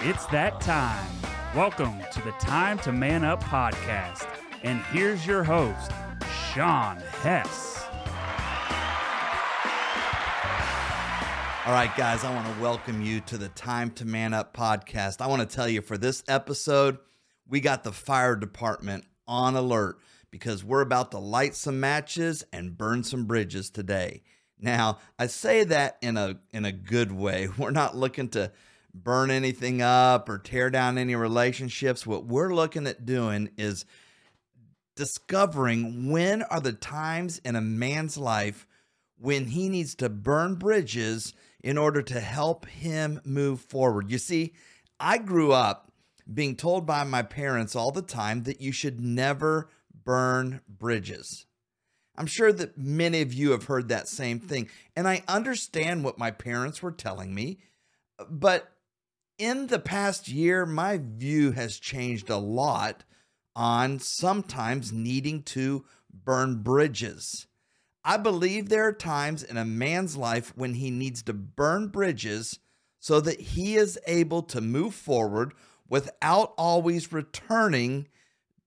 It's that time. Welcome to the Time to Man Up podcast. And here's your host, Shawn Hess. All right, guys, I want to welcome you to the Time to Man Up podcast. I want to tell you for this episode, we got the fire department on alert because we're about to light some matches and burn some bridges today. Now, I say that in a in a good way. We're not looking to burn anything up or tear down any relationships. What we're looking at doing is discovering when are the times in a man's life when he needs to burn bridges in order to help him move forward. You see, I grew up being told by my parents all the time that you should never burn bridges. I'm sure that many of you have heard that same thing, and I understand what my parents were telling me, but in the past year, my view has changed a lot on sometimes needing to burn bridges. I believe there are times in a man's life when he needs to burn bridges so that he is able to move forward without always returning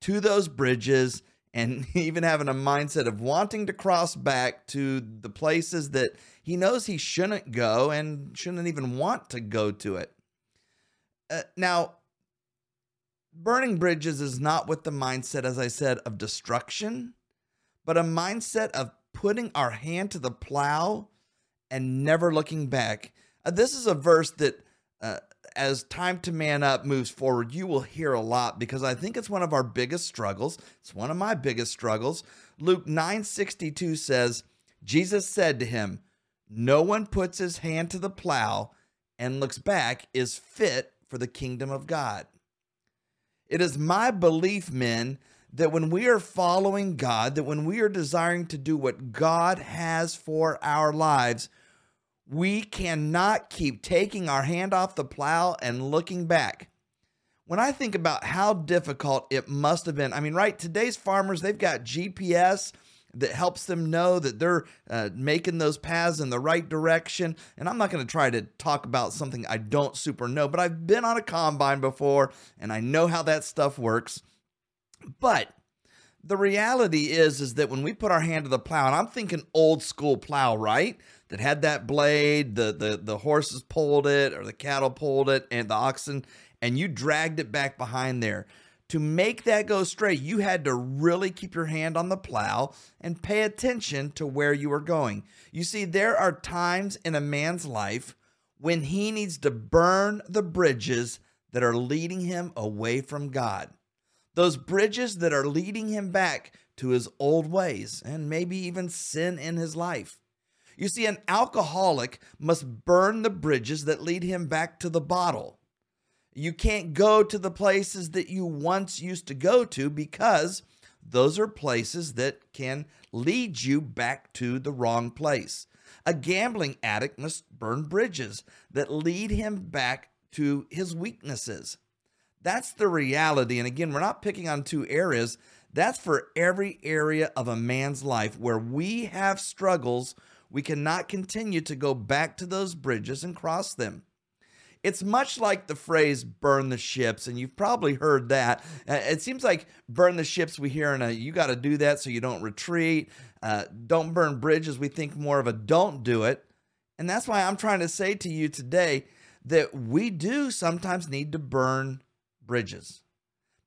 to those bridges and even having a mindset of wanting to cross back to the places that he knows he shouldn't go and shouldn't even want to go to it. Uh, now, burning bridges is not with the mindset, as I said, of destruction, but a mindset of putting our hand to the plow and never looking back. Uh, this is a verse that, uh, as time to man up moves forward, you will hear a lot because I think it's one of our biggest struggles. It's one of my biggest struggles. Luke 9:62 says, Jesus said to him, "No one puts his hand to the plow and looks back is fit for the kingdom of God." It is my belief, men, that when we are following God, that when we are desiring to do what God has for our lives, we cannot keep taking our hand off the plow and looking back. When I think about how difficult it must have been, I mean, right, today's farmers, they've got GPS that helps them know that they're uh, making those paths in the right direction. And I'm not going to try to talk about something I don't super know, but I've been on a combine before and I know how that stuff works. But the reality is is that when we put our hand to the plow, and I'm thinking old school plow, right? That had that blade, the the the horses pulled it or the cattle pulled it and the oxen and you dragged it back behind there. To make that go straight, you had to really keep your hand on the plow and pay attention to where you were going. You see, there are times in a man's life when he needs to burn the bridges that are leading him away from God those bridges that are leading him back to his old ways and maybe even sin in his life. You see, an alcoholic must burn the bridges that lead him back to the bottle. You can't go to the places that you once used to go to because those are places that can lead you back to the wrong place. A gambling addict must burn bridges that lead him back to his weaknesses. That's the reality. And again, we're not picking on two areas. That's for every area of a man's life where we have struggles. We cannot continue to go back to those bridges and cross them. It's much like the phrase burn the ships, and you've probably heard that. Uh, it seems like burn the ships we hear in a you got to do that so you don't retreat. Uh, don't burn bridges. We think more of a don't do it. And that's why I'm trying to say to you today that we do sometimes need to burn bridges.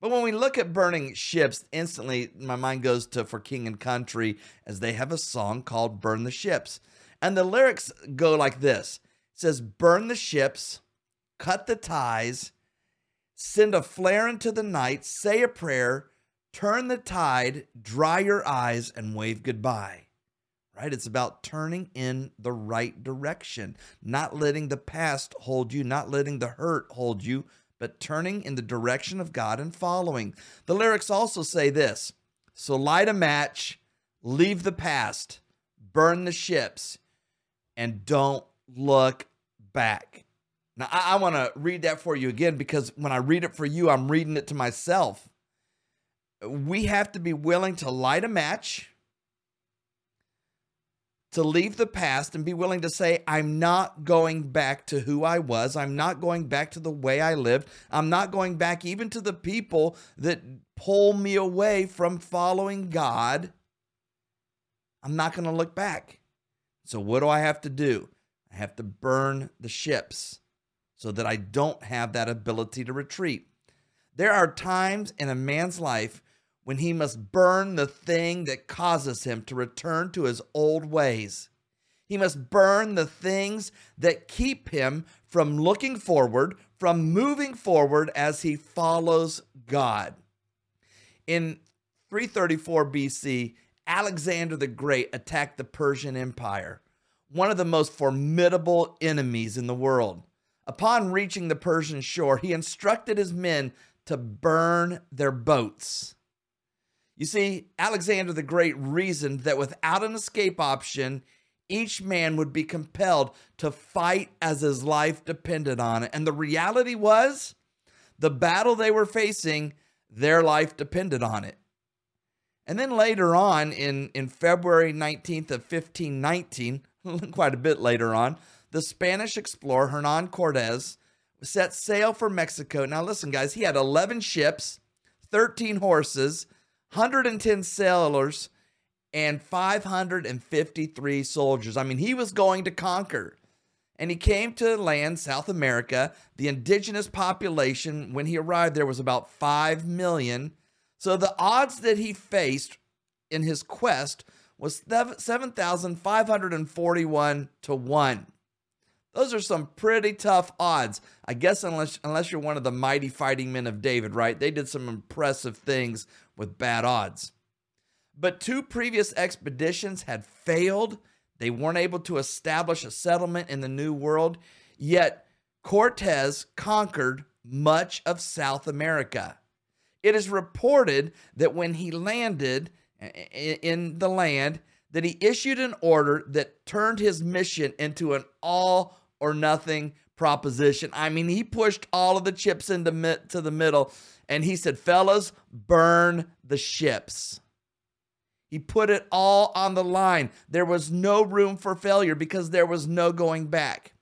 But when we look at burning ships, instantly my mind goes to For King and Country as they have a song called Burn the Ships. And the lyrics go like this It says, Burn the ships, cut the ties, send a flare into the night, say a prayer, turn the tide, dry your eyes, and wave goodbye. Right? It's about turning in the right direction, not letting the past hold you, not letting the hurt hold you, but turning in the direction of God and following. The lyrics also say this So light a match, leave the past, burn the ships, and don't look back. Now, I, I want to read that for you again because when I read it for you, I'm reading it to myself. We have to be willing to light a match, to leave the past and be willing to say, I'm not going back to who I was. I'm not going back to the way I lived. I'm not going back even to the people that pull me away from following God. I'm not going to look back. So, what do I have to do? I have to burn the ships so that I don't have that ability to retreat. There are times in a man's life when he must burn the thing that causes him to return to his old ways. He must burn the things that keep him from looking forward, from moving forward as he follows God. In 334 BC, Alexander the Great attacked the Persian Empire, one of the most formidable enemies in the world. Upon reaching the Persian shore, he instructed his men to burn their boats. You see, Alexander the Great reasoned that without an escape option, each man would be compelled to fight as his life depended on it. And the reality was, the battle they were facing, their life depended on it. And then later on, in, in February 19th of 1519, quite a bit later on, the Spanish explorer Hernan Cortez set sail for Mexico. Now, listen, guys, he had 11 ships, 13 horses, 110 sailors, and 553 soldiers. I mean, he was going to conquer. And he came to land, South America. The indigenous population, when he arrived there, was about 5 million. So the odds that he faced in his quest was 7,541 to 1. Those are some pretty tough odds. I guess unless unless you're one of the mighty fighting men of David, right? They did some impressive things with bad odds. But two previous expeditions had failed. They weren't able to establish a settlement in the New World, yet Cortez conquered much of South America. It is reported that when he landed in the land, that he issued an order that turned his mission into an all or nothing proposition. I mean, he pushed all of the chips into to the middle and he said, "Fellas, burn the ships." He put it all on the line. There was no room for failure because there was no going back.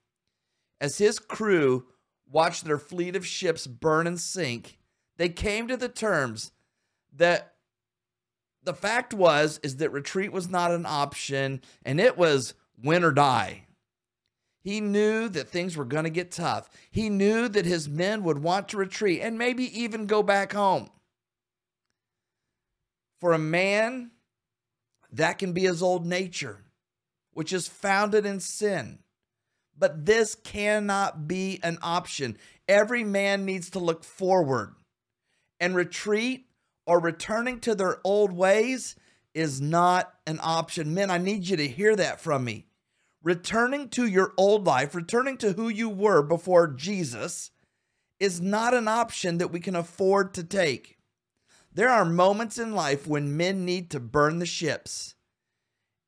As his crew watched their fleet of ships burn and sink, they came to the terms that the fact was is that retreat was not an option and it was win or die. He knew that things were going to get tough. He knew that his men would want to retreat and maybe even go back home. For a man, that can be his old nature, which is founded in sin. But this cannot be an option. Every man needs to look forward, and retreat or returning to their old ways is not an option. Men, I need you to hear that from me returning to your old life, returning to who you were before Jesus, is not an option that we can afford to take. There are moments in life when men need to burn the ships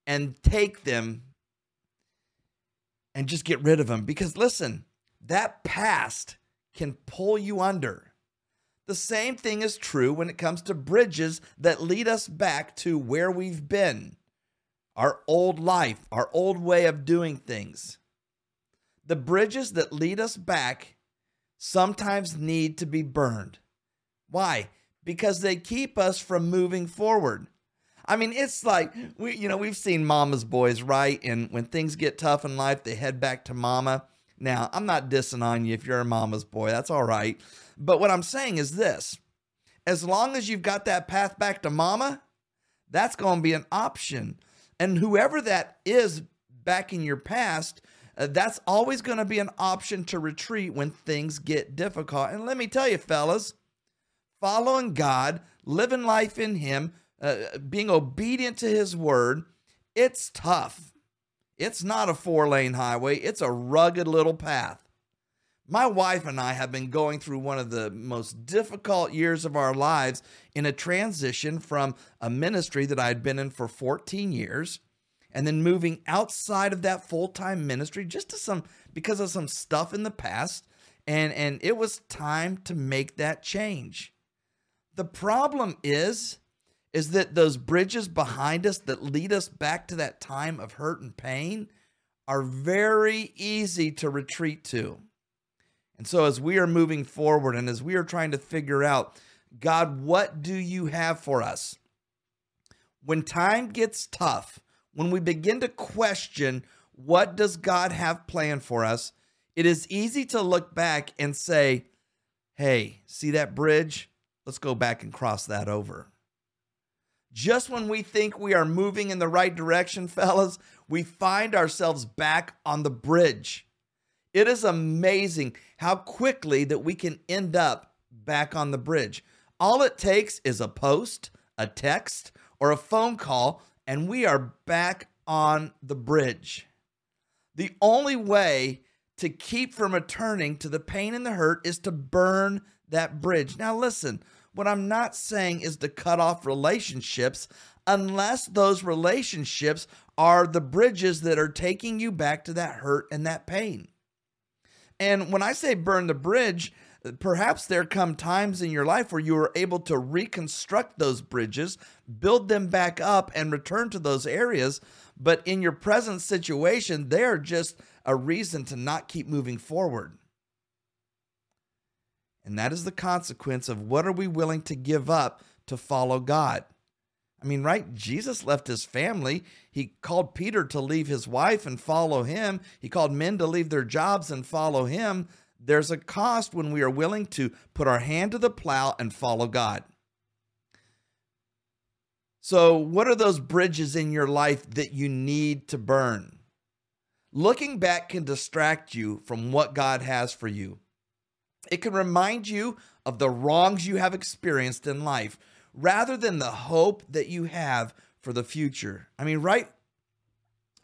and take them and just get rid of them. Because listen, that past can pull you under. The same thing is true when it comes to bridges that lead us back to where we've been our old life, our old way of doing things. The bridges that lead us back sometimes need to be burned. Why? Because they keep us from moving forward. I mean, it's like we, you know, we've seen mama's boys, right? And when things get tough in life, they head back to mama. Now, I'm not dissing on you if you're a mama's boy, that's all right. But what I'm saying is this as long as you've got that path back to mama, that's going to be an option. And whoever that is back in your past, uh, that's always going to be an option to retreat when things get difficult. And let me tell you, fellas, following God, living life in Him, uh, being obedient to His word, it's tough. It's not a four lane highway, it's a rugged little path. My wife and I have been going through one of the most difficult years of our lives in a transition from a ministry that I had been in for 14 years and then moving outside of that full-time ministry just to some because of some stuff in the past and and it was time to make that change. The problem is is that those bridges behind us that lead us back to that time of hurt and pain are very easy to retreat to. And so, as we are moving forward and as we are trying to figure out, God, what do you have for us? When time gets tough, when we begin to question what does God have planned for us, it is easy to look back and say, hey, see that bridge? Let's go back and cross that over. Just when we think we are moving in the right direction, fellas, we find ourselves back on the bridge. It is amazing how quickly that we can end up back on the bridge. All it takes is a post, a text, or a phone call, and we are back on the bridge. The only way to keep from returning to the pain and the hurt is to burn that bridge. Now, listen, what I'm not saying is to cut off relationships unless those relationships are the bridges that are taking you back to that hurt and that pain. And when I say burn the bridge, perhaps there come times in your life where you are able to reconstruct those bridges, build them back up, and return to those areas. But in your present situation, they are just a reason to not keep moving forward. And that is the consequence of what are we willing to give up to follow God? I mean, right? Jesus left his family. He called Peter to leave his wife and follow him. He called men to leave their jobs and follow him. There's a cost when we are willing to put our hand to the plow and follow God. So, what are those bridges in your life that you need to burn? Looking back can distract you from what God has for you. It can remind you of the wrongs you have experienced in life rather than the hope that you have for the future. I mean, right?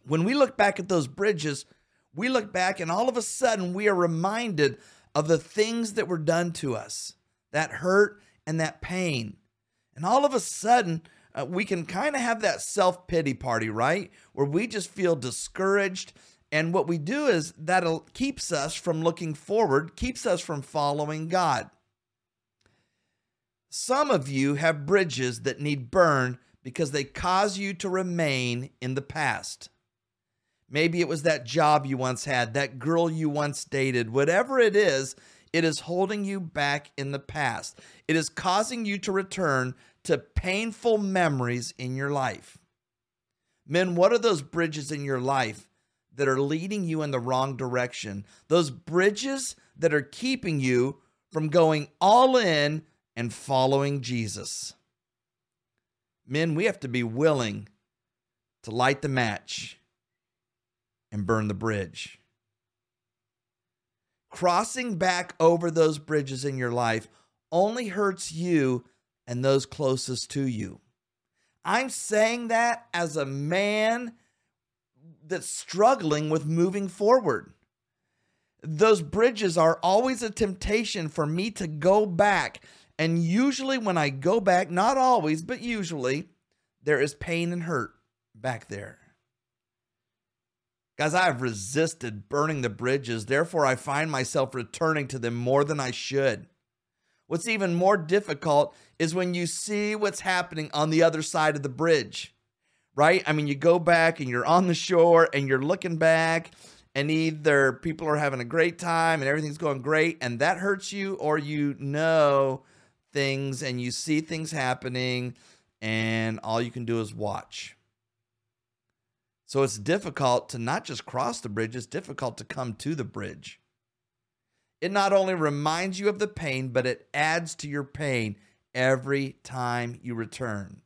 When we look back at those bridges, we look back and all of a sudden we are reminded of the things that were done to us that hurt and that pain. And all of a sudden, uh, we can kind of have that self pity party, right? Where we just feel discouraged and what we do is that keeps us from looking forward, keeps us from following God. Some of you have bridges that need burned because they cause you to remain in the past. Maybe it was that job you once had, that girl you once dated, whatever it is, it is holding you back in the past. It is causing you to return to painful memories in your life. Men, what are those bridges in your life that are leading you in the wrong direction, those bridges that are keeping you from going all in and following Jesus. Men, we have to be willing to light the match and burn the bridge. Crossing back over those bridges in your life only hurts you and those closest to you. I'm saying that as a man that's struggling with moving forward. Those bridges are always a temptation for me to go back. And usually, when I go back, not always, but usually, there is pain and hurt back there. Guys, I have resisted burning the bridges. Therefore, I find myself returning to them more than I should. What's even more difficult is when you see what's happening on the other side of the bridge right? I mean, you go back and you're on the shore and you're looking back, and either people are having a great time and everything's going great, and that hurts you, or you know things and you see things happening, and all you can do is watch. So it's difficult to not just cross the bridge, it's difficult to come to the bridge. It not only reminds you of the pain, but it adds to your pain every time you return.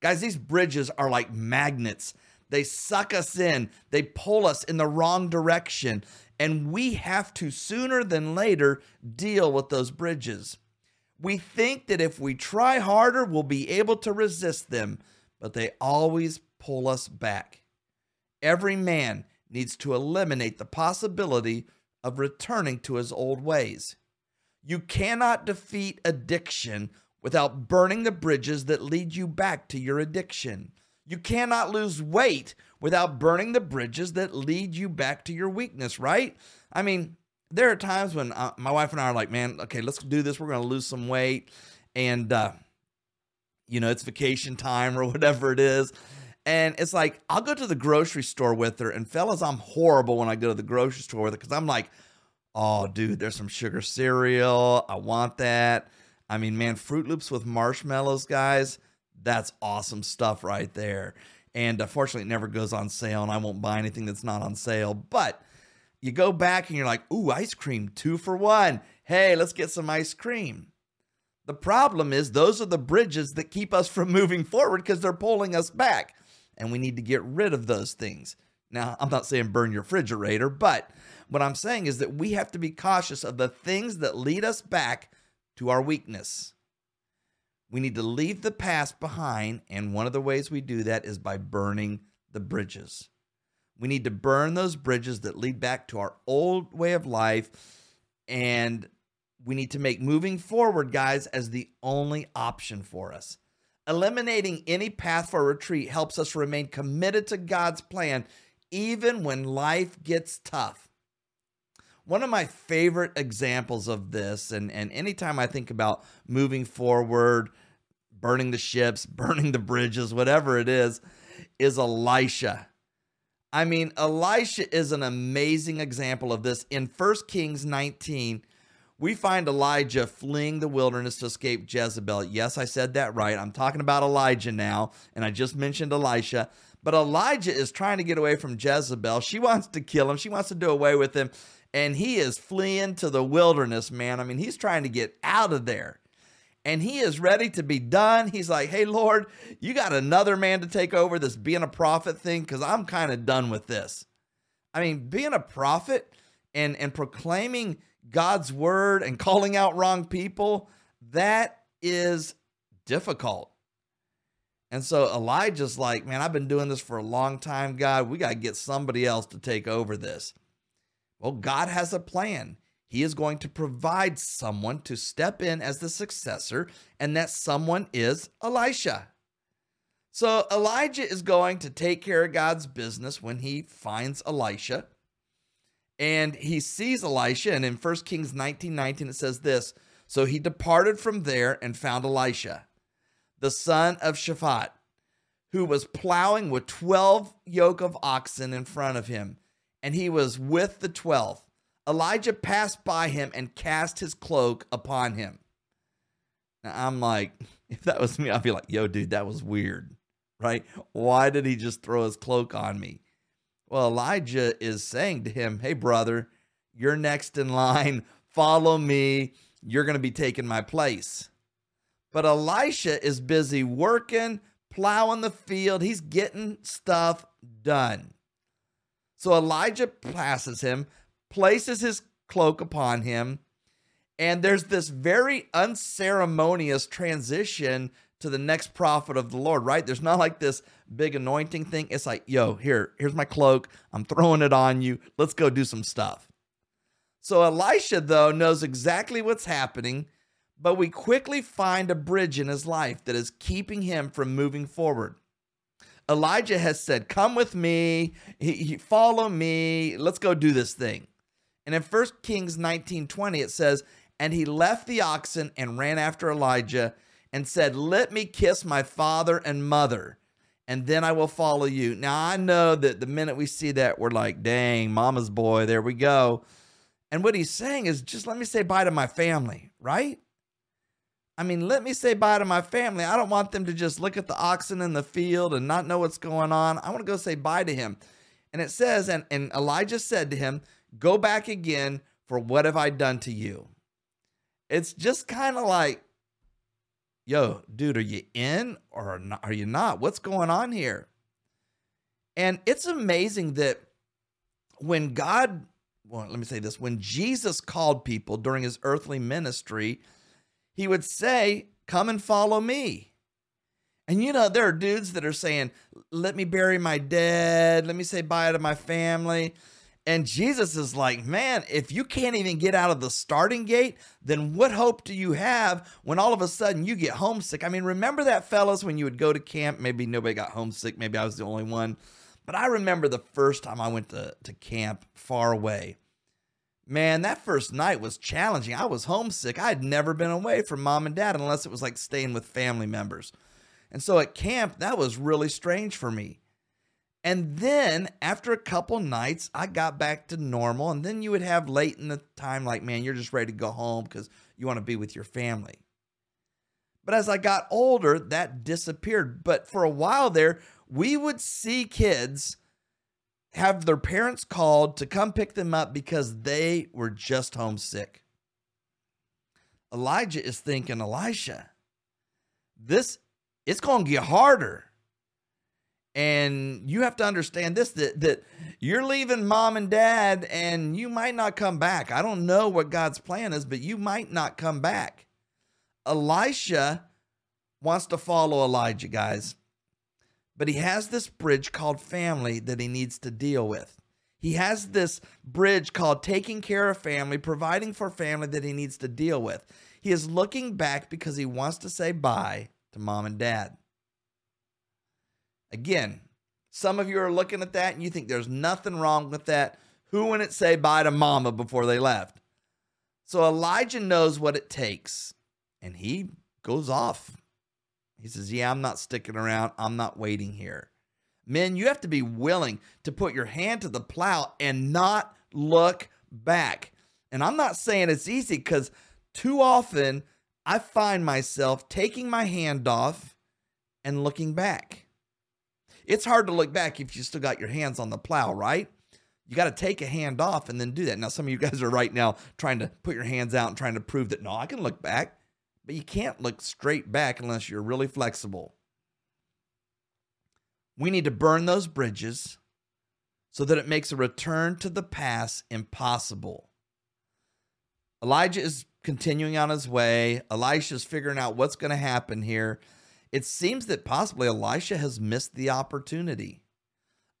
Guys, these bridges are like magnets. They suck us in, they pull us in the wrong direction. And we have to sooner than later deal with those bridges. We think that if we try harder, we'll be able to resist them, but they always pull us back. Every man needs to eliminate the possibility of returning to his old ways. You cannot defeat addiction without burning the bridges that lead you back to your addiction. You cannot lose weight without burning the bridges that lead you back to your weakness, right? I mean, there are times when uh, my wife and I are like, man, okay, let's do this. We're going to lose some weight. And uh, you know, it's vacation time or whatever it is. And it's like, I'll go to the grocery store with her. And fellas, I'm horrible when I go to the grocery store with her because I'm like, oh, dude, there's some sugar cereal. I want that. I mean, man, Froot Loops with marshmallows, guys, that's awesome stuff right there. And unfortunately, it never goes on sale, and I won't buy anything that's not on sale. But you go back and you're like, ooh, ice cream, two for one. Hey, let's get some ice cream. The problem is, those are the bridges that keep us from moving forward because they're pulling us back. And we need to get rid of those things. Now, I'm not saying burn your refrigerator, but what I'm saying is that we have to be cautious of the things that lead us back to our weakness. We need to leave the past behind, and one of the ways we do that is by burning the bridges. We need to burn those bridges that lead back to our old way of life, and we need to make moving forward, guys, as the only option for us. Eliminating any path for retreat helps us remain committed to God's plan, even when life gets tough. One of my favorite examples of this, and, and anytime I think about moving forward, burning the ships, burning the bridges, whatever it is, is Elisha. I mean, Elisha is an amazing example of this. In 1 Kings 19, we find Elijah fleeing the wilderness to escape Jezebel. Yes, I said that right. I'm talking about Elijah now, and I just mentioned Elisha. But Elijah is trying to get away from Jezebel. She wants to kill him, she wants to do away with him and he is fleeing to the wilderness, man. I mean, he's trying to get out of there. And he is ready to be done. He's like, hey, Lord, you got another man to take over this being a prophet thing? Because I'm kind of done with this. I mean, being a prophet and, and proclaiming God's word and calling out wrong people, that is difficult. And so Elijah's like, man, I've been doing this for a long time, God. We got to get somebody else to take over this. Well, God has a plan. He is going to provide someone to step in as the successor, and that someone is Elisha. So Elijah is going to take care of God's business when he finds Elisha. And he sees Elisha, and in 1 Kings 19 19, it says this So he departed from there and found Elisha, the son of Shaphat, who was plowing with 12 yoke of oxen in front of him and he was with the twelve. Elijah passed by him and cast his cloak upon him. Now I'm like, if that was me, I'd be like, yo, dude, that was weird, right? Why did he just throw his cloak on me? Well, Elijah is saying to him, hey, brother, you're next in line. Follow me. You're going to be taking my place. But Elisha is busy working, plowing the field. He's getting stuff done. So Elijah passes him, places his cloak upon him, and there's this very unceremonious transition to the next prophet of the Lord, right? There's not like this big anointing thing. It's like, yo, here, here's my cloak. I'm throwing it on you. Let's go do some stuff. So Elisha, though, knows exactly what's happening, but we quickly find a bridge in his life that is keeping him from moving forward. Elijah has said, Come with me, he, he, follow me, let's go do this thing. And in 1 Kings 19 20, it says, And he left the oxen and ran after Elijah and said, Let me kiss my father and mother, and then I will follow you. Now, I know that the minute we see that, we're like, Dang, mama's boy, there we go. And what he's saying is, Just let me say bye to my family, right? I mean, let me say bye to my family. I don't want them to just look at the oxen in the field and not know what's going on. I want to go say bye to him. And it says, and, and Elijah said to him, Go back again, for what have I done to you? It's just kind of like, yo, dude, are you in or are you not? What's going on here? And it's amazing that when God, well, let me say this, when Jesus called people during his earthly ministry, he would say, Come and follow me. And you know, there are dudes that are saying, Let me bury my dead. Let me say bye to my family. And Jesus is like, Man, if you can't even get out of the starting gate, then what hope do you have when all of a sudden you get homesick? I mean, remember that, fellas, when you would go to camp? Maybe nobody got homesick. Maybe I was the only one. But I remember the first time I went to, to camp far away. Man, that first night was challenging. I was homesick. I had never been away from mom and dad unless it was like staying with family members. And so at camp, that was really strange for me. And then after a couple nights, I got back to normal. And then you would have late in the time, like, man, you're just ready to go home because you want to be with your family. But as I got older, that disappeared. But for a while there, we would see kids have their parents called to come pick them up because they were just homesick. Elijah is thinking, Elisha, this it's going to get harder. And you have to understand this that, that you're leaving mom and dad and you might not come back. I don't know what God's plan is, but you might not come back. Elisha wants to follow Elijah, guys, but he has this bridge called family that he needs to deal with. He has this bridge called taking care of family, providing for family that he needs to deal with. He is looking back because he wants to say bye to mom and dad. Again, some of you are looking at that and you think there's nothing wrong with that. Who wouldn't say bye to mama before they left? So Elijah knows what it takes and he goes off. He says, Yeah, I'm not sticking around. I'm not waiting here. Men, you have to be willing to put your hand to the plow and not look back. And I'm not saying it's easy because too often I find myself taking my hand off and looking back. It's hard to look back if you still got your hands on the plow, right? You got to take a hand off and then do that. Now, some of you guys are right now trying to put your hands out and trying to prove that no, I can look back, but you can't look straight back unless you're really flexible. We need to burn those bridges so that it makes a return to the past impossible. Elijah is continuing on his way. Elisha's figuring out what's going to happen here. It seems that possibly Elisha has missed the opportunity.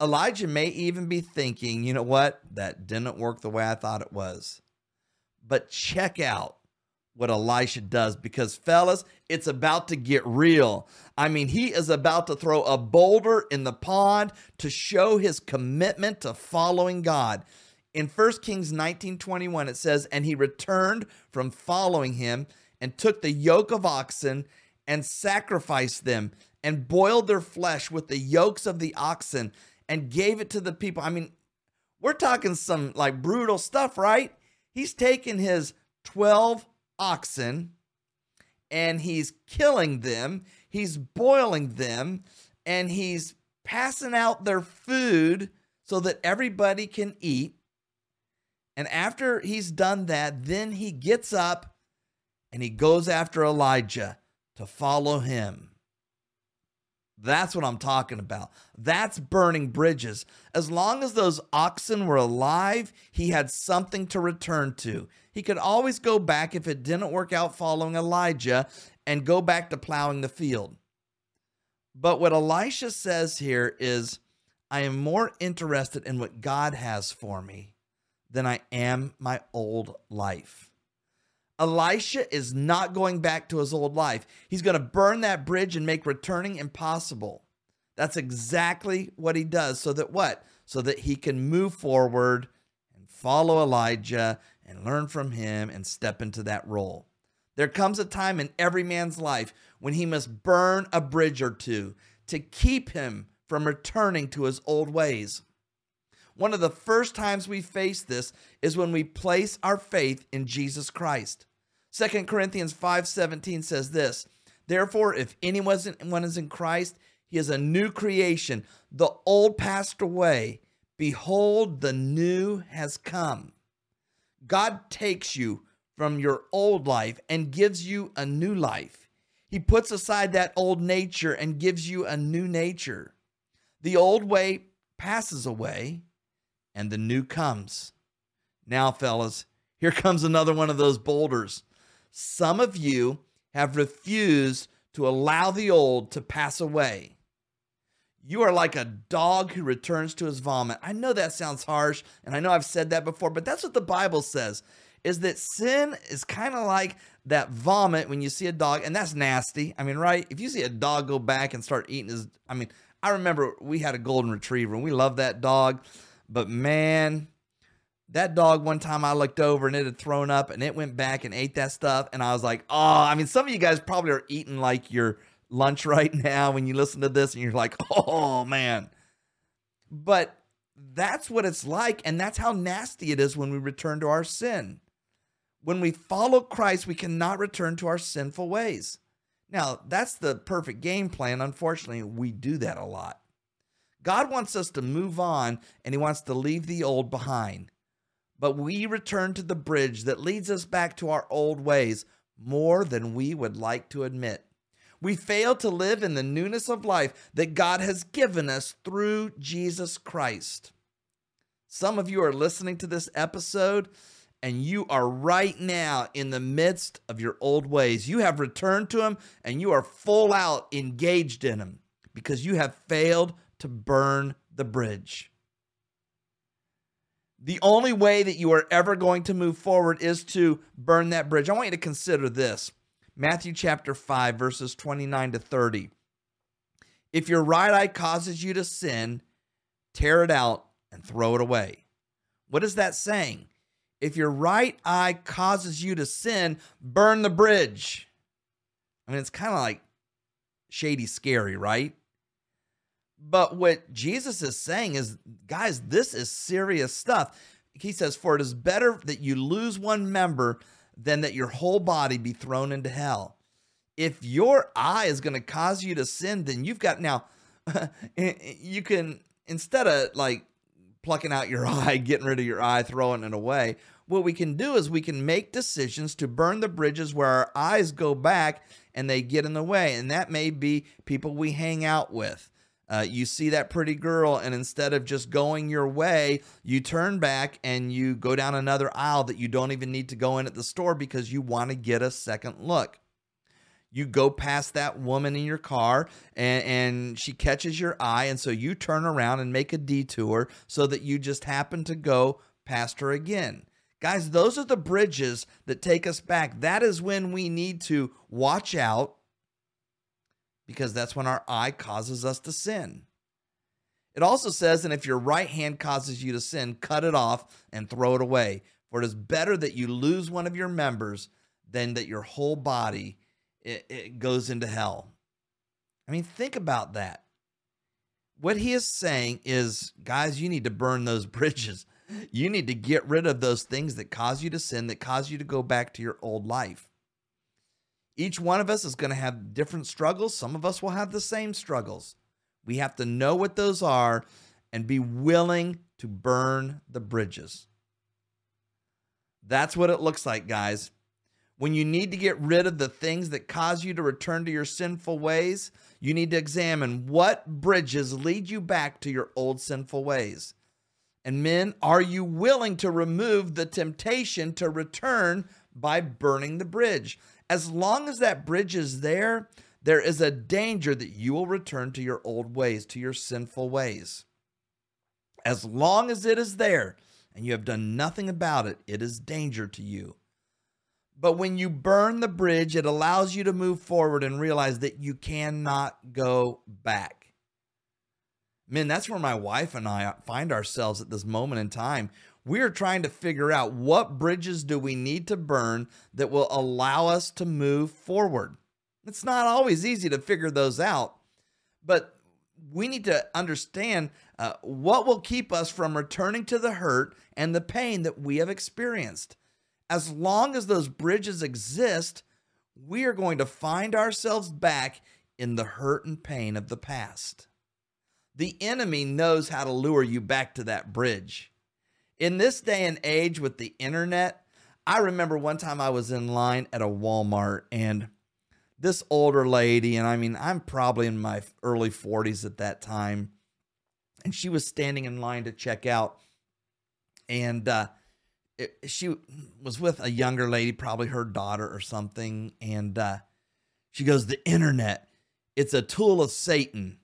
Elijah may even be thinking, you know what? That didn't work the way I thought it was. But check out what Elisha does because, fellas, it's about to get real. I mean, he is about to throw a boulder in the pond to show his commitment to following God. In 1 Kings 19:21 it says, "And he returned from following him and took the yoke of oxen and sacrificed them and boiled their flesh with the yokes of the oxen and gave it to the people. I mean, we're talking some like brutal stuff, right? He's taking his 12 oxen and he's killing them, he's boiling them, and he's passing out their food so that everybody can eat. And after he's done that, then he gets up and he goes after Elijah to follow him. That's what I'm talking about. That's burning bridges. As long as those oxen were alive, he had something to return to. He could always go back if it didn't work out following Elijah and go back to plowing the field. But what Elisha says here is I am more interested in what God has for me than I am my old life. Elisha is not going back to his old life. He's going to burn that bridge and make returning impossible. That's exactly what he does. So that what? So that he can move forward and follow Elijah and learn from him and step into that role. There comes a time in every man's life when he must burn a bridge or two to keep him from returning to his old ways. One of the first times we face this is when we place our faith in Jesus Christ. 2 Corinthians 5:17 says this, Therefore, if anyone is in Christ, he is a new creation. The old passed away. Behold, the new has come. God takes you from your old life and gives you a new life. He puts aside that old nature and gives you a new nature. The old way passes away and the new comes. Now, fellas, here comes another one of those boulders. Some of you have refused to allow the old to pass away. You are like a dog who returns to his vomit. I know that sounds harsh, and I know I've said that before, but that's what the Bible says is that sin is kind of like that vomit when you see a dog, and that's nasty. I mean, right? If you see a dog go back and start eating his, I mean, I remember we had a golden retriever and we loved that dog. But man, that dog one time I looked over and it had thrown up and it went back and ate that stuff. And I was like, oh, I mean, some of you guys probably are eating like your lunch right now when you listen to this and you're like, oh man. But that's what it's like. And that's how nasty it is when we return to our sin. When we follow Christ, we cannot return to our sinful ways. Now, that's the perfect game plan. Unfortunately, we do that a lot. God wants us to move on and He wants to leave the old behind. But we return to the bridge that leads us back to our old ways more than we would like to admit. We fail to live in the newness of life that God has given us through Jesus Christ. Some of you are listening to this episode and you are right now in the midst of your old ways. You have returned to Him and you are full out engaged in Him because you have failed to burn the bridge. The only way that you are ever going to move forward is to burn that bridge. I want you to consider this Matthew chapter 5, verses 29 to 30. If your right eye causes you to sin, tear it out and throw it away. What is that saying? If your right eye causes you to sin, burn the bridge. I mean, it's kind of like shady scary, right? But what Jesus is saying is, guys, this is serious stuff. He says, For it is better that you lose one member than that your whole body be thrown into hell. If your eye is going to cause you to sin, then you've got now, you can, instead of like plucking out your eye, getting rid of your eye, throwing it away, what we can do is we can make decisions to burn the bridges where our eyes go back and they get in the way. And that may be people we hang out with. Uh, you see that pretty girl, and instead of just going your way, you turn back and you go down another aisle that you don't even need to go in at the store because you want to get a second look. You go past that woman in your car and, and she catches your eye, and so you turn around and make a detour so that you just happen to go past her again. Guys, those are the bridges that take us back. That is when we need to watch out because that's when our eye causes us to sin. It also says, and if your right hand causes you to sin, cut it off and throw it away. For it is better that you lose one of your members than that your whole body it, it goes into hell. I mean, think about that. What he is saying is, guys, you need to burn those bridges. You need to get rid of those things that cause you to sin, that cause you to go back to your old life. Each one of us is going to have different struggles. Some of us will have the same struggles. We have to know what those are and be willing to burn the bridges. That's what it looks like, guys. When you need to get rid of the things that cause you to return to your sinful ways, you need to examine what bridges lead you back to your old sinful ways. And men, are you willing to remove the temptation to return by burning the bridge? As long as that bridge is there, there is a danger that you will return to your old ways, to your sinful ways. As long as it is there and you have done nothing about it, it is danger to you. But when you burn the bridge, it allows you to move forward and realize that you cannot go back. Men, that's where my wife and I find ourselves at this moment in time we are trying to figure out what bridges do we need to burn that will allow us to move forward. It's not always easy to figure those out, but we need to understand uh, what will keep us from returning to the hurt and the pain that we have experienced. As long as those bridges exist, we are going to find ourselves back in the hurt and pain of the past. The enemy knows how to lure you back to that bridge in this day and age with the internet, I remember one time I was in line at a Walmart and this older lady, and I mean, I'm probably in my early 40s at that time, and she was standing in line to check out. And uh, it, she was with a younger lady, probably her daughter or something. And uh, she goes, The internet, it's a tool of Satan.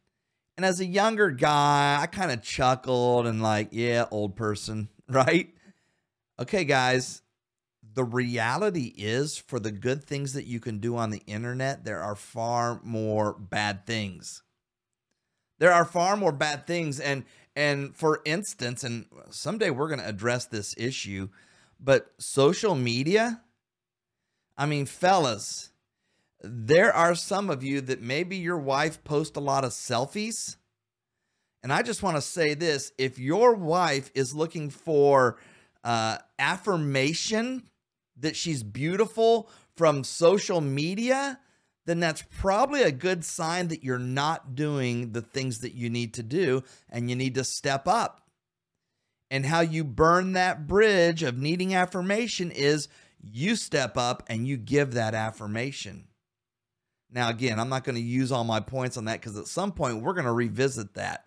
And as a younger guy, I kind of chuckled and, like, yeah, old person, right? Okay, guys, the reality is for the good things that you can do on the internet, there are far more bad things. There are far more bad things. And and for instance, and someday we're going to address this issue, but social media, I mean, fellas, there are some of you that maybe your wife posts a lot of selfies. And I just want to say this if your wife is looking for uh, affirmation that she's beautiful from social media, then that's probably a good sign that you're not doing the things that you need to do and you need to step up. And how you burn that bridge of needing affirmation is you step up and you give that affirmation. Now, again, I'm not going to use all my points on that because at some point we're going to revisit that.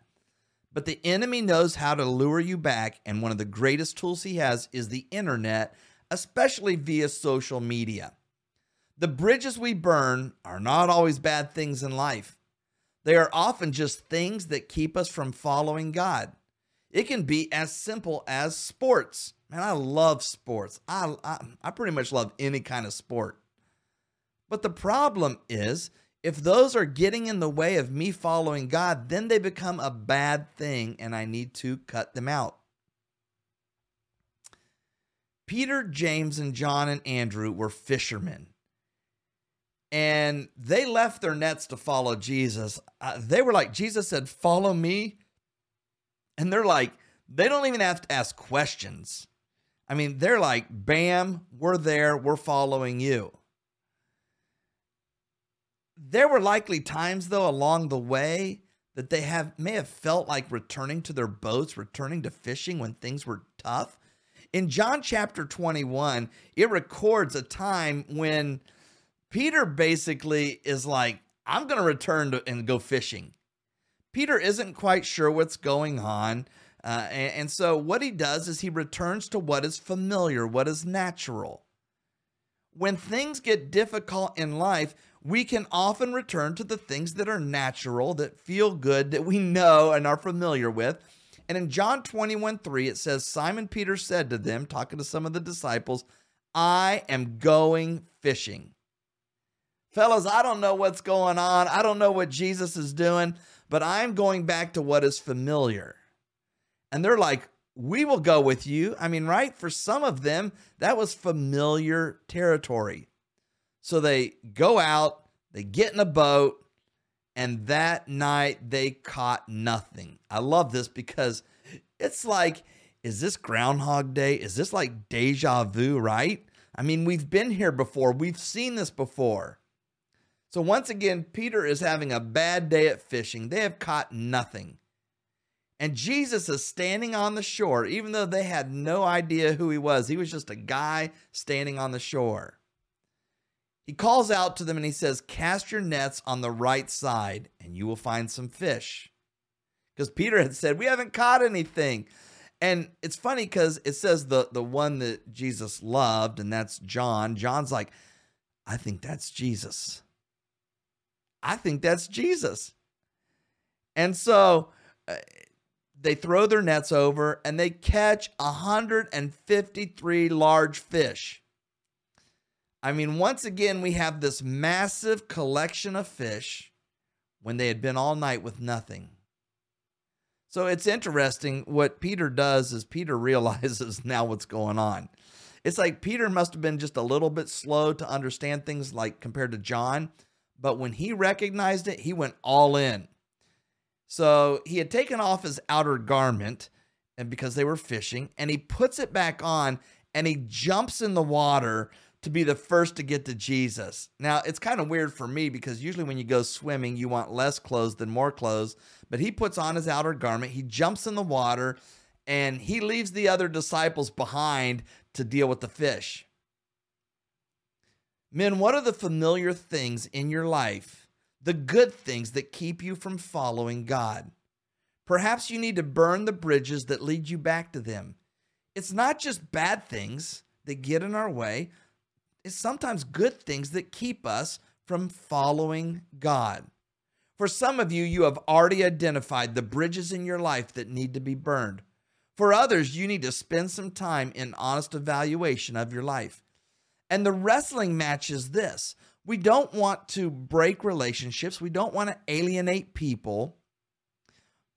But the enemy knows how to lure you back. And one of the greatest tools he has is the internet, especially via social media. The bridges we burn are not always bad things in life, they are often just things that keep us from following God. It can be as simple as sports. Man, I love sports. I, I, I pretty much love any kind of sport. But the problem is, if those are getting in the way of me following God, then they become a bad thing and I need to cut them out. Peter, James, and John and Andrew were fishermen. And they left their nets to follow Jesus. Uh, they were like, Jesus said, Follow me. And they're like, they don't even have to ask questions. I mean, they're like, Bam, we're there, we're following you. There were likely times, though, along the way that they have may have felt like returning to their boats, returning to fishing when things were tough. In John chapter 21, it records a time when Peter basically is like, I'm going to return and go fishing. Peter isn't quite sure what's going on. Uh, and, and so, what he does is he returns to what is familiar, what is natural. When things get difficult in life, we can often return to the things that are natural, that feel good, that we know and are familiar with. And in John 21 3, it says, Simon Peter said to them, talking to some of the disciples, I am going fishing. Fellas, I don't know what's going on. I don't know what Jesus is doing, but I'm going back to what is familiar. And they're like, We will go with you. I mean, right? For some of them, that was familiar territory. So they go out, they get in a boat, and that night they caught nothing. I love this because it's like, is this Groundhog Day? Is this like deja vu, right? I mean, we've been here before, we've seen this before. So once again, Peter is having a bad day at fishing. They have caught nothing. And Jesus is standing on the shore, even though they had no idea who he was. He was just a guy standing on the shore. He calls out to them and he says, Cast your nets on the right side and you will find some fish. Because Peter had said, We haven't caught anything. And it's funny because it says the, the one that Jesus loved, and that's John. John's like, I think that's Jesus. I think that's Jesus. And so uh, they throw their nets over and they catch 153 large fish. I mean, once again, we have this massive collection of fish when they had been all night with nothing. So it's interesting what Peter does is Peter realizes now what's going on. It's like Peter must have been just a little bit slow to understand things like compared to John, but when he recognized it, he went all in. So he had taken off his outer garment and because they were fishing and he puts it back on and he jumps in the water to be the first to get to Jesus. Now, it's kind of weird for me because usually when you go swimming, you want less clothes than more clothes. But he puts on his outer garment, he jumps in the water, and he leaves the other disciples behind to deal with the fish. Men, what are the familiar things in your life, the good things that keep you from following God? Perhaps you need to burn the bridges that lead you back to them. It's not just bad things that get in our way, is sometimes good things that keep us from following God. For some of you, you have already identified the bridges in your life that need to be burned. For others, you need to spend some time in honest evaluation of your life. And the wrestling match is this we don't want to break relationships, we don't want to alienate people.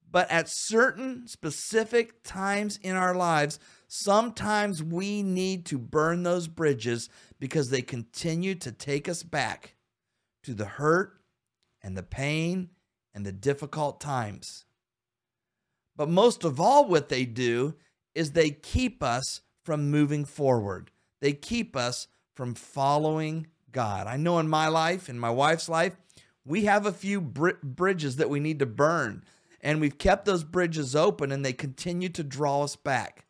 But at certain specific times in our lives, sometimes we need to burn those bridges because they continue to take us back to the hurt and the pain and the difficult times. But most of all, what they do is they keep us from moving forward. They keep us from following God. I know in my life, in my wife's life, we have a few br- bridges that we need to burn, and we've kept those bridges open and they continue to draw us back.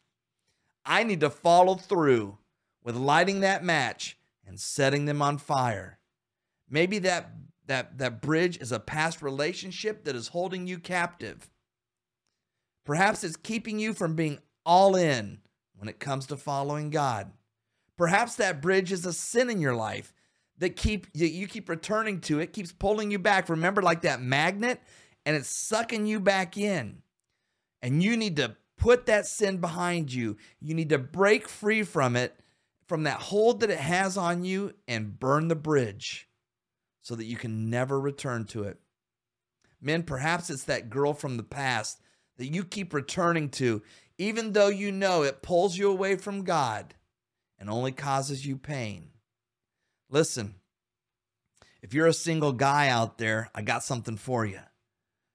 I need to follow through with lighting that match and setting them on fire. Maybe that that that bridge is a past relationship that is holding you captive. Perhaps it's keeping you from being all in when it comes to following God. Perhaps that bridge is a sin in your life that keep you, you keep returning to it, keeps pulling you back. Remember, like that magnet, and it's sucking you back in. And you need to put that sin behind you. You need to break free from it, from that hold that it has on you, and burn the bridge so that you can never return to it. Men, perhaps it's that girl from the past that you keep returning to, even though you know it pulls you away from God and only causes you pain. Listen, if you're a single guy out there, I got something for you.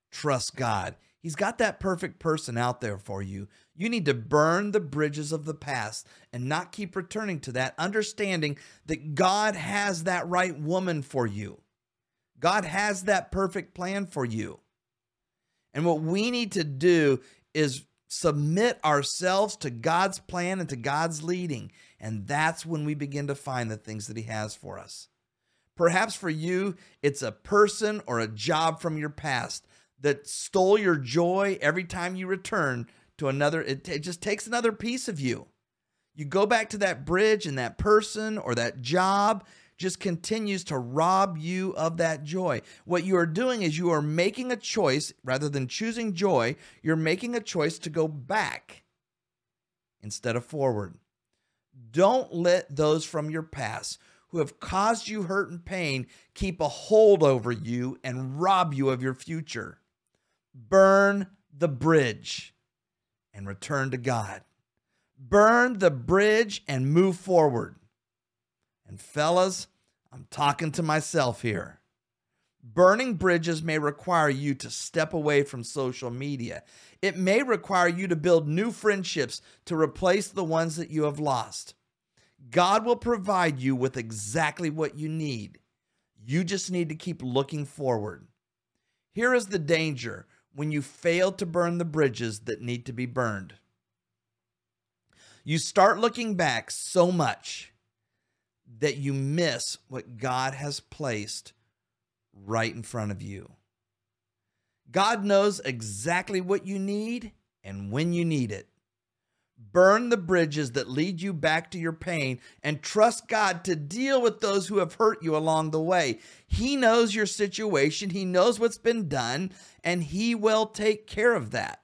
Trust God. He's got that perfect person out there for you. You need to burn the bridges of the past and not keep returning to that, understanding that God has that right woman for you. God has that perfect plan for you. And what we need to do is submit ourselves to God's plan and to God's leading. And that's when we begin to find the things that He has for us. Perhaps for you, it's a person or a job from your past that stole your joy every time you return to another. It, it just takes another piece of you. You go back to that bridge and that person or that job just continues to rob you of that joy. What you are doing is you are making a choice rather than choosing joy, you're making a choice to go back instead of forward. Don't let those from your past who have caused you hurt and pain keep a hold over you and rob you of your future. Burn the bridge and return to God. Burn the bridge and move forward. And fellas, I'm talking to myself here. Burning bridges may require you to step away from social media. It may require you to build new friendships to replace the ones that you have lost. God will provide you with exactly what you need. You just need to keep looking forward. Here is the danger when you fail to burn the bridges that need to be burned. You start looking back so much that you miss what God has placed right in front of you. God knows exactly what you need and when you need it. Burn the bridges that lead you back to your pain and trust God to deal with those who have hurt you along the way. He knows your situation, He knows what's been done, and He will take care of that.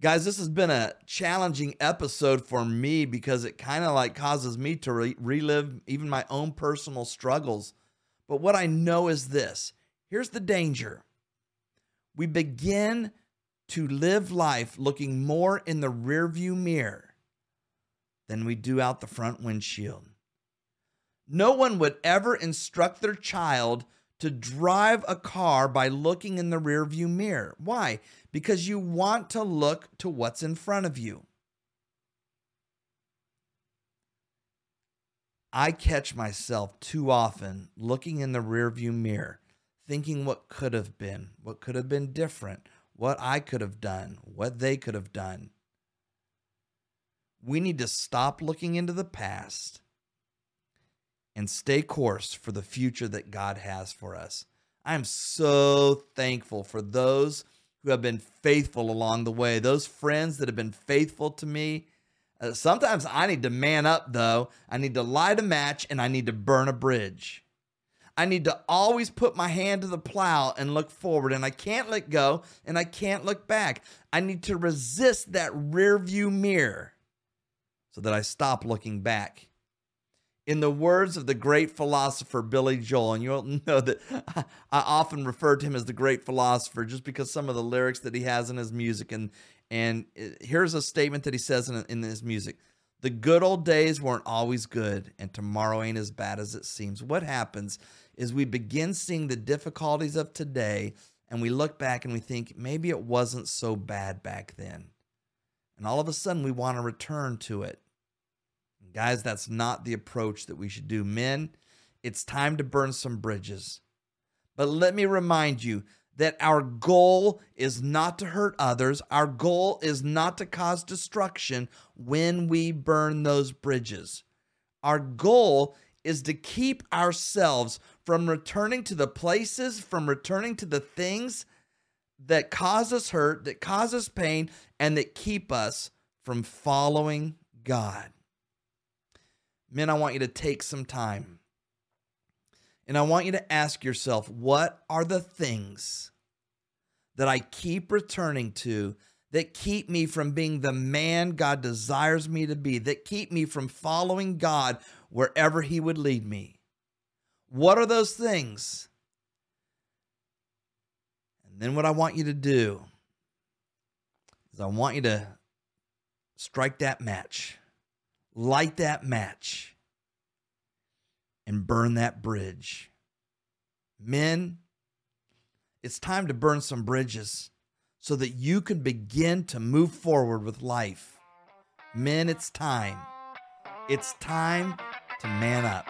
Guys, this has been a challenging episode for me because it kind of like causes me to re- relive even my own personal struggles. But what I know is this here's the danger. We begin to live life looking more in the rearview mirror than we do out the front windshield. No one would ever instruct their child to drive a car by looking in the rearview mirror. Why? Because you want to look to what's in front of you. I catch myself too often looking in the rearview mirror, thinking what could have been, what could have been different, what I could have done, what they could have done. We need to stop looking into the past and stay course for the future that God has for us. I am so thankful for those who have been faithful along the way, those friends that have been faithful to me. Uh, sometimes I need to man up, though. I need to light a match and I need to burn a bridge. I need to always put my hand to the plow and look forward, and I can't let go and I can't look back. I need to resist that rear view mirror so that I stop looking back in the words of the great philosopher Billy Joel, and you'll know that I, often refer to him as the great philosopher just because some of the lyrics that he has in his music. And and here's a statement that he says in, in his music: The good old days weren't always good, and tomorrow ain't as bad as it seems. What happens is we begin seeing the difficulties of today, and we look back and we think maybe it wasn't so bad back then. And all of a sudden, we want to return to it. Guys, that's not the approach that we should do. Men, it's time to burn some bridges. But let me remind you that our goal is not to hurt others. Our goal is not to cause destruction when we burn those bridges. Our goal is to keep ourselves from returning to the places, from returning to the things that cause us hurt, that cause us pain, and that keep us from following God. Men, I want you to take some time and I want you to ask yourself what are the things that I keep returning to that keep me from being the man God desires me to be, that keep me from following God wherever He would lead me? What are those things? And then what I want you to do is I want you to strike that match, light that match and burn that bridge. Men, it's time to burn some bridges so that you can begin to move forward with life. Men, it's time. It's time to man up.